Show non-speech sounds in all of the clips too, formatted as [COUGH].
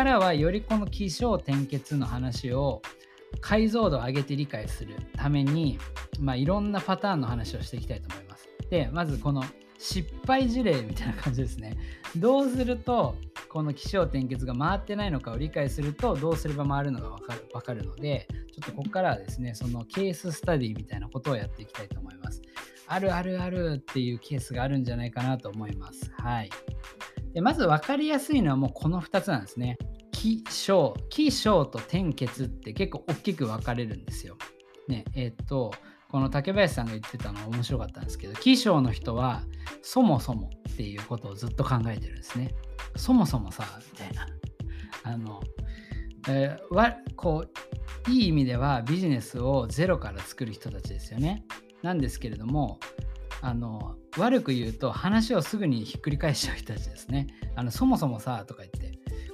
からはよりこの起承転結の話を解像度を上げて理解するために、まあ、いろんなパターンの話をしていきたいと思います。でまずこの失敗事例みたいな感じですね。どうするとこの起承転結が回ってないのかを理解するとどうすれば回るのが分かる分かるのでちょっとここからはですねそのケーススタディみたいなことをやっていきたいと思います。あるあるあるっていうケースがあるんじゃないかなと思います。はい。でまず分かりやすいのはもうこの2つなんですね。起承起承と転結って結構大きく分かれるんですよ。ねえっとこの竹林さんが言ってたの面白かったんですけど起承の人はそもそもっていうことをずっと考えてるんですね。そもそもさみたいな。あの、えー、わこういい意味ではビジネスをゼロから作る人たちですよね。なんですけれどもあの悪く言うと話をすぐにひっくり返しちゃう人たちですね。あのそもそもさとか言って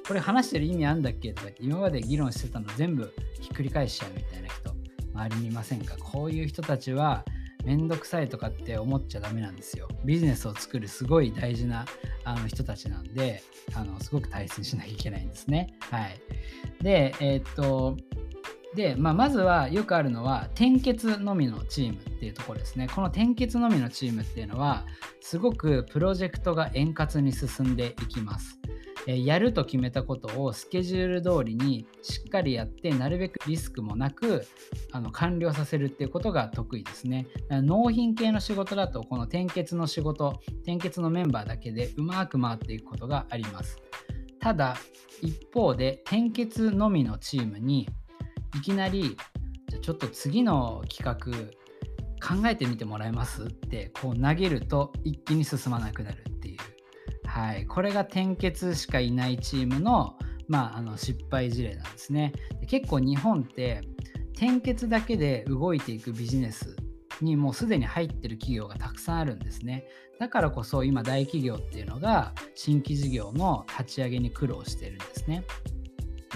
これ話してる意味あんだっけ？とか今まで議論してたの全部ひっくり返しちゃうみたいな人周りにいませんかこういう人たちはめんどくさいとかって思っちゃダメなんですよ。ビジネスを作るすごい大事なあの人たちなんであのすごく大切にしなきゃいけないんですね。はい。で、えー、っとで、まあ、まずはよくあるのは転結のみのチームっていうところですね。この転結のみのチームっていうのはすごくプロジェクトが円滑に進んでいきます。やると決めたことをスケジュール通りにしっかりやってなるべくリスクもなくあの完了させるっていうことが得意ですね。納品系の仕事だとこの転結の仕事転結のメンバーだけでうまく回っていくことがあります。ただ一方で転結のみのチームにいきなりじゃちょっと次の企画考えてみてもらえますってこう投げると一気に進まなくなるはい、これが転結しかいないチームの,、まあ、あの失敗事例なんですね。で結構日本って転結だけで動いていくビジネスにもうすでに入ってる企業がたくさんあるんですね。だからこそ今大企業っていうのが新規事業の立ち上げに苦労してるんですね、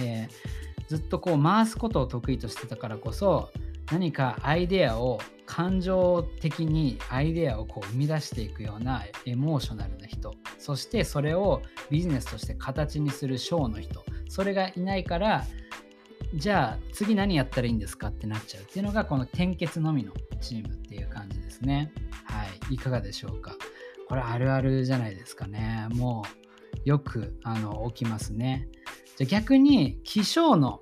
えー、ずっとこう回すことを得意としてたからこそ何かアイデアを感情的にアイデアをこう生み出していくようなエモーショナルな人。そしてそれをビジネスとして形にするショーの人。それがいないからじゃあ次何やったらいいんですかってなっちゃうっていうのがこの転結のみのチームっていう感じですね。はい。いかがでしょうか。これあるあるじゃないですかね。もうよくあの起きますね。じゃ逆に気象の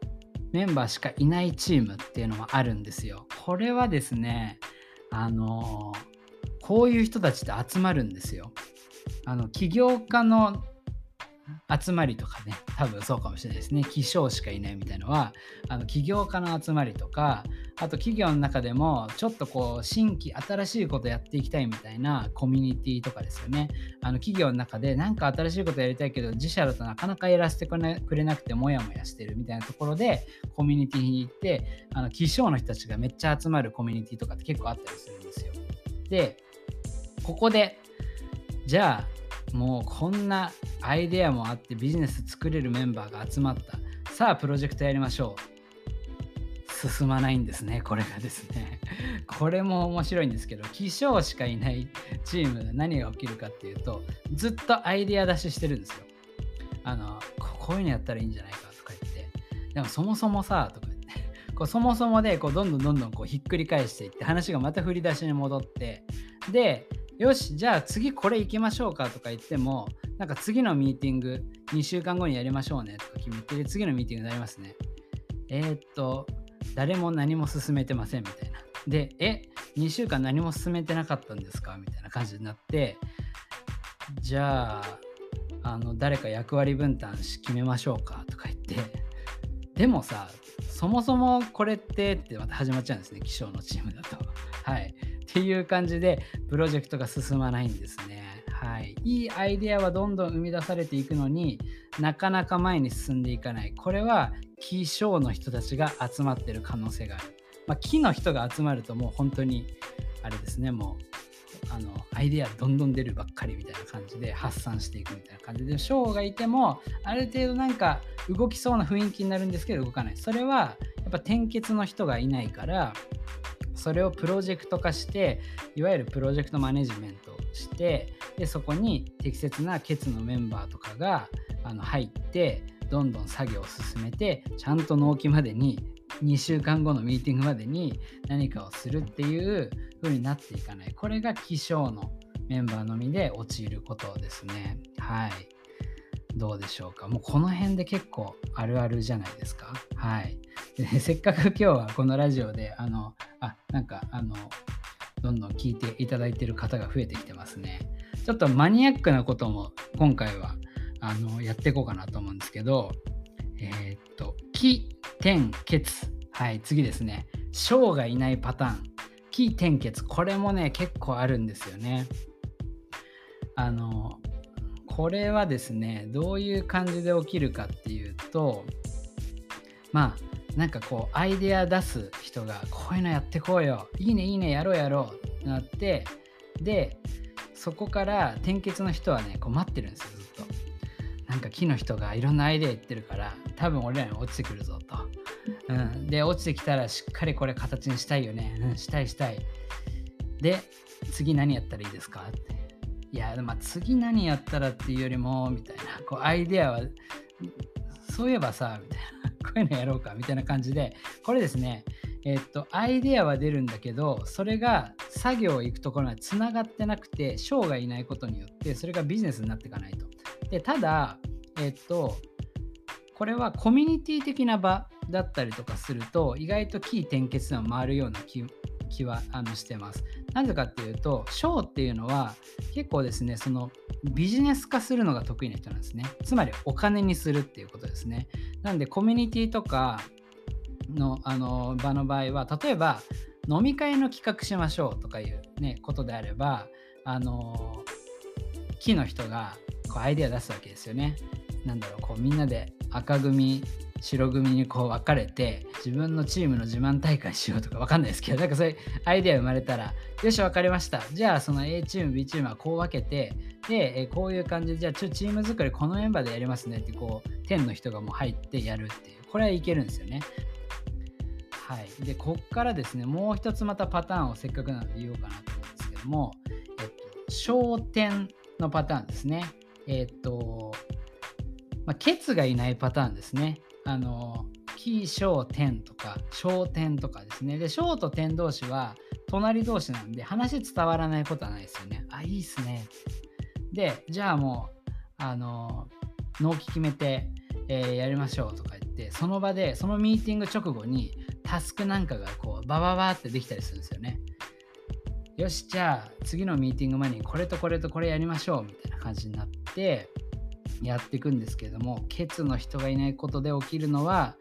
メンバーしかいないチームっていうのもあるんですよ。これはですね、あのこういう人たちって集まるんですよ。あの起業家の集まりとかね、多分そうかもしれないですね。起床しかいないみたいなのは、あの起業家の集まりとか、あと企業の中でもちょっとこう新規新しいことやっていきたいみたいなコミュニティとかですよね。あの企業の中で何か新しいことやりたいけど自社だとなかなかやらせてくれなくてモヤモヤしてるみたいなところでコミュニティに行ってあの起床の人たちがめっちゃ集まるコミュニティとかって結構あったりするんですよ。でここでじゃあもうこんなアイデアもあってビジネス作れるメンバーが集まった。さあプロジェクトやりましょう。進まないんですね、これがですね。[LAUGHS] これも面白いんですけど、起床しかいないチームで何が起きるかっていうと、ずっとアイデア出ししてるんですよ。あの、こういうのやったらいいんじゃないかとか言って、でもそもそもさ、とか言って、[LAUGHS] こうそもそもでこうどんどんどんどんこうひっくり返していって、話がまた振り出しに戻って、で、よし、じゃあ次これ行きましょうかとか言っても、なんか次のミーティング2週間後にやりましょうねとか決めて、次のミーティングになりますね。えー、っと、誰も何も進めてませんみたいな。で、え、2週間何も進めてなかったんですか？みたいな感じになって、じゃあ、あの誰か役割分担し決めましょうかとか言って、でもさ、そもそもこれってってまた始まっちゃうんですね、気象のチームだと。はい。っていう感じで、プロジェクトが進まないんですね。はい。いいアイデアはどんどん生み出されていくのになかなか前に進んでいかない。これはキーショーの人たちが集まってる可能性がある。まあ、木の人が集まるともう本当にあれですね、もうあのアイデアどんどん出るばっかりみたいな感じで発散していくみたいな感じで、ショーがいてもある程度なんか動きそうな雰囲気になるんですけど動かない。それはやっぱ転結の人がいないから、それをプロジェクト化していわゆるプロジェクトマネジメントしてでそこに適切なケツのメンバーとかがあの入ってどんどん作業を進めてちゃんと納期までに2週間後のミーティングまでに何かをするっていう風になっていかない。これが起承のメンバーのみで陥ることですね。はい。どうでしょうか？もうこの辺で結構あるあるじゃないですか？はい。で [LAUGHS] せっかく今日はこのラジオであのあなんかあのどんどん聞いていただいてる方が増えてきてますね。ちょっとマニアックなことも今回はあのやっていこうかなと思うんですけどえー、っと気天血はい次ですね。小がいないパターン。気転結。これもね結構あるんですよね。あのこれはですねどういう感じで起きるかっていうとまあなんかこうアイデア出す人がこういうのやってこうよいいねいいねやろうやろうってなってでそこから転結の人はねこう待ってるんですよずっと。なんか木の人がいろんなアイデア言ってるから多分俺らに落ちてくるぞと、うん、で落ちてきたらしっかりこれ形にしたいよね、うん、したいしたい。で次何やったらいいですかって。いや、まあ、次何やったらっていうよりも、みたいな、こう、アイデアは、そういえばさ、みたいな、[LAUGHS] こういうのやろうか、みたいな感じで、これですね、えっと、アイデアは出るんだけど、それが作業行くところにつながってなくて、ショーがいないことによって、それがビジネスになっていかないと。で、ただ、えっと、これはコミュニティ的な場だったりとかすると、意外とキー転結が回るような気気はあのしてます。なぜかっていうと、ショーっていうのは結構ですね、そのビジネス化するのが得意な人なんですね。つまりお金にするっていうことですね。なんでコミュニティとかのあの場の場合は、例えば飲み会の企画しましょうとかいう、ね、ことであれば、あの木の人がこうアイデア出すわけですよね。なんだろう、こうみんなで赤組白組にこう分かれて自分のチームの自慢大会しようとか分かんないですけどなんかそういうアイデア生まれたらよし分かりました。じゃあその A チーム B チームはこう分けてでこういう感じでじゃあちょチーム作りこのメンバーでやりますねってこう10の人がもう入ってやるっていう。これはいけるんですよね。はい。でこっからですねもう一つまたパターンをせっかくなので言おうかなと思うんですけどもえっと焦点のパターンですね。えっとまあ、ケツがいないパターンですね。あのキー小点とか小点とかですね。で小と点同士は隣同士なんで話伝わらないことはないですよね。あいいっすね。でじゃあもうあの納期決めて、えー、やりましょうとか言ってその場でそのミーティング直後にタスクなんかがこうバババってできたりするんですよね。よしじゃあ次のミーティング前にこれとこれとこれやりましょうみたいな感じになってやっていくんですけれどもケツの人がいないことで起きるのは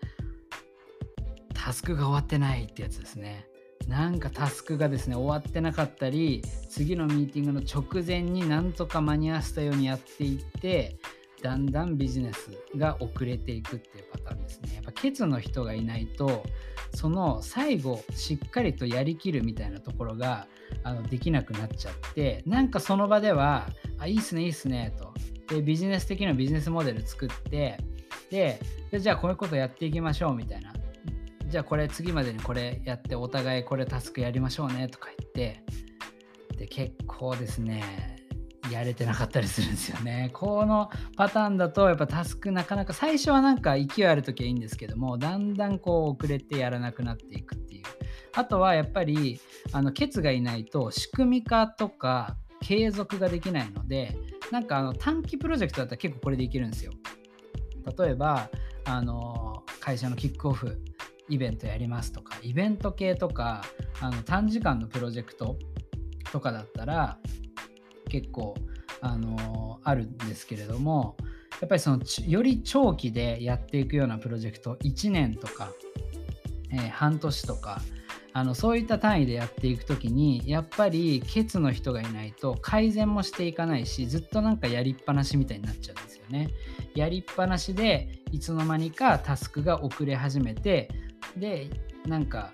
タスクが終わってないってやつですね。なんかタスクがですね終わってなかったり次のミーティングの直前になんとか間に合わせたようにやっていってだんだんビジネスが遅れていくっていうパターンですね。やっぱケツの人がいないとその最後しっかりとやりきるみたいなところがあのできなくなっちゃってなんかその場ではあいいっすねいいっすねと。でビジネス的なビジネスモデル作ってでじゃあこういうことやっていきましょうみたいなじゃあこれ次までにこれやってお互いこれタスクやりましょうねとか言ってで結構ですねやれてなかったりするんですよね。このパターンだとやっぱタスクなかなか最初はなんか勢いある時はいいんですけどもだんだんこう遅れてやらなくなっていくっていう。あとはやっぱりあのケツがいないと仕組み化とか継続ができないのでなんかあの短期プロジェクトだったら結構これでいけるんですよ。例えばあの会社のキックオフイベントやりますとかイベント系とかあの短時間のプロジェクトとかだったら結構あのあるんですけれどもやっぱりそのより長期でやっていくようなプロジェクト1年とか、えー、半年とかあのそういった単位でやっていく時にやっぱりケツの人がいないと改善もしていかないしずっとなんかやりっぱなしみたいになっちゃうんですよね。やりっぱなしでいつの間にかタスクが遅れ始めてでなんか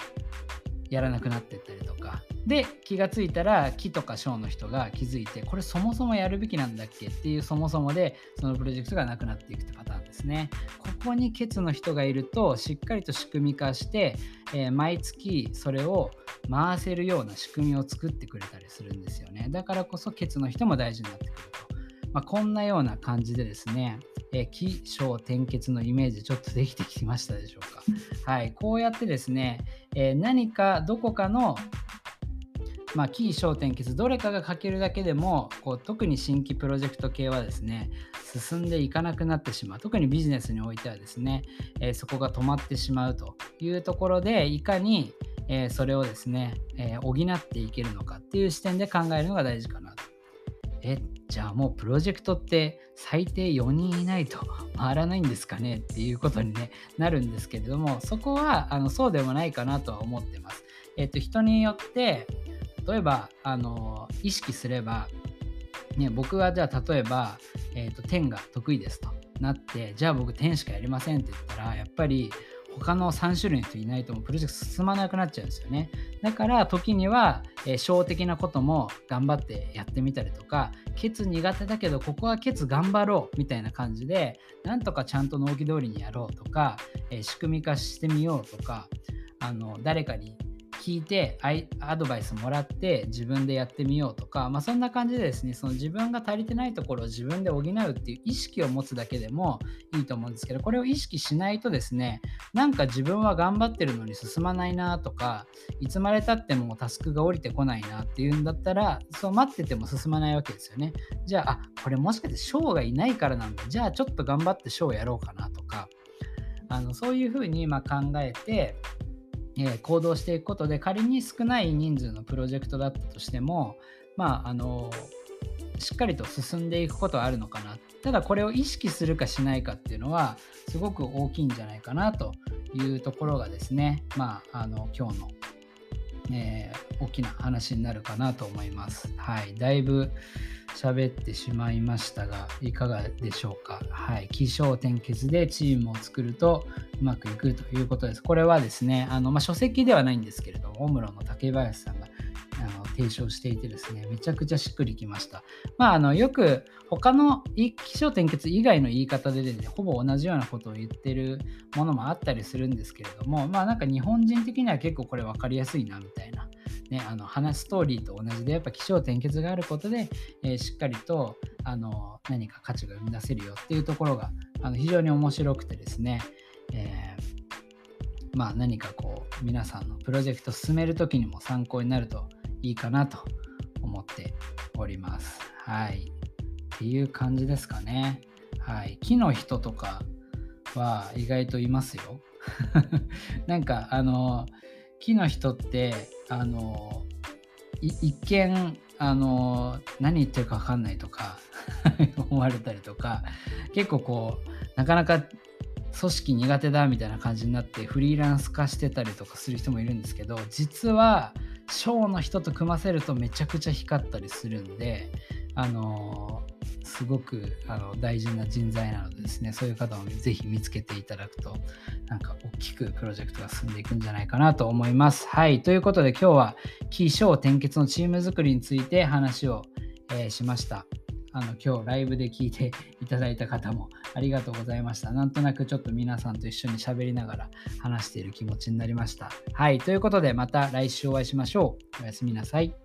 やらなくなってったりとかで気がついたら木とか小の人が気づいてこれそもそもやるべきなんだっけ？っていうそもそもでそのプロジェクトがなくなっていくってパターンですね。ここにケツの人がいるとしっかりと仕組み化して、えー、毎月それを回せるような仕組みを作ってくれたりするんですよね。だからこそケツの人も大事になってくると。まあ、こんなような感じでですね、えー、起承転結のイメージちょっとできてきましたでしょうか？はい、こうやってですね、えー、何かどこかのまあ、キー焦点結どれかが欠けるだけでもこう特に新規プロジェクト系はですね進んでいかなくなってしまう特にビジネスにおいてはですね、えー、そこが止まってしまうというところでいかに、えー、それをですね、えー、補っていけるのかっていう視点で考えるのが大事かなと。えじゃあもうプロジェクトって最低4人いないと [LAUGHS] 回らないんですかね？っていうことに、ね、なるんですけれどもそこはあのそうでもないかなとは思ってます。えっ、と人によって例えばあの意識すれば、ね、僕はじゃあ例えば、えーと、点が得意ですとなってじゃあ僕点しかやりませんって言ったらやっぱり他の3種類の人いないともプロジェクト進まなくなっちゃうんですよね。だから時には、えー、小的なことも頑張ってやってみたりとか、ケツ苦手だけどここはケツ頑張ろうみたいな感じで、なんとかちゃんと納期通りにやろうとか、えー、仕組み化してみようとか、あの誰かに聞いてアドバイスもらって自分でやってみようとか、まあ、そんな感じでですねその自分が足りてないところを自分で補うっていう意識を持つだけでもいいと思うんですけどこれを意識しないとですねなんか自分は頑張ってるのに進まないなとかいつまでたってもタスクが降りてこないなっていうんだったらそう待ってても進まないわけですよね。じゃああこれもしかして賞がいないからなんだ。じゃあちょっと頑張って賞やろうかなとかあのそういうふうにま考えてえ行動していくことで仮に少ない人数のプロジェクトだったとしてもまああのしっかりと進んでいくことはあるのかな。ただこれを意識するかしないかっていうのはすごく大きいんじゃないかなというところがですねまああの今日の、えー、大きな話になるかなと思いますはいだいぶ喋ってしまいましたが、いかがでしょうか？はい。起承転結でチームを作るとうまくいくということです。これはですね、あのまあ、書籍ではないんですけれども、オムロの竹林さんが提唱していてですね、めちゃくちゃしっくりきました。まあ、あのよく他の起承転結以外の言い方で、ね、ほぼ同じようなことを言ってるものもあったりするんですけれども、まあなんか日本人的には結構これ分かりやすいなみたいな。ね、あの話ストーリーと同じでやっぱ起承転結があることで、えー、しっかりとあの何か価値が生み出せるよっていうところがあの非常に面白くてですね、えー、まあ、何かこう皆さんのプロジェクト進める時にも参考になるといいかなと思っております。はい。っていう感じですかね。はい。木の人とかは意外といますよ。[LAUGHS] なんかあの木の人ってあの一見あの何言ってるか分かんないとか [LAUGHS] 思われたりとか結構こうなかなか組織苦手だみたいな感じになってフリーランス化してたりとかする人もいるんですけど実はショーの人と組ませるとめちゃくちゃ光ったりするんであのすごくあの大事な人材なのでですねそういう方もぜひ見つけていただくとなんか大きくプロジェクトが進んでいくんじゃないかなと思います。はいということで今日は起承転結のチーム作りについて話を、えー、しました。あの今日ライブで聞いていただいた方もありがとうございました。なんとなくちょっと皆さんと一緒に喋りながら話している気持ちになりました。はい、ということでまた来週お会いしましょう。おやすみなさい。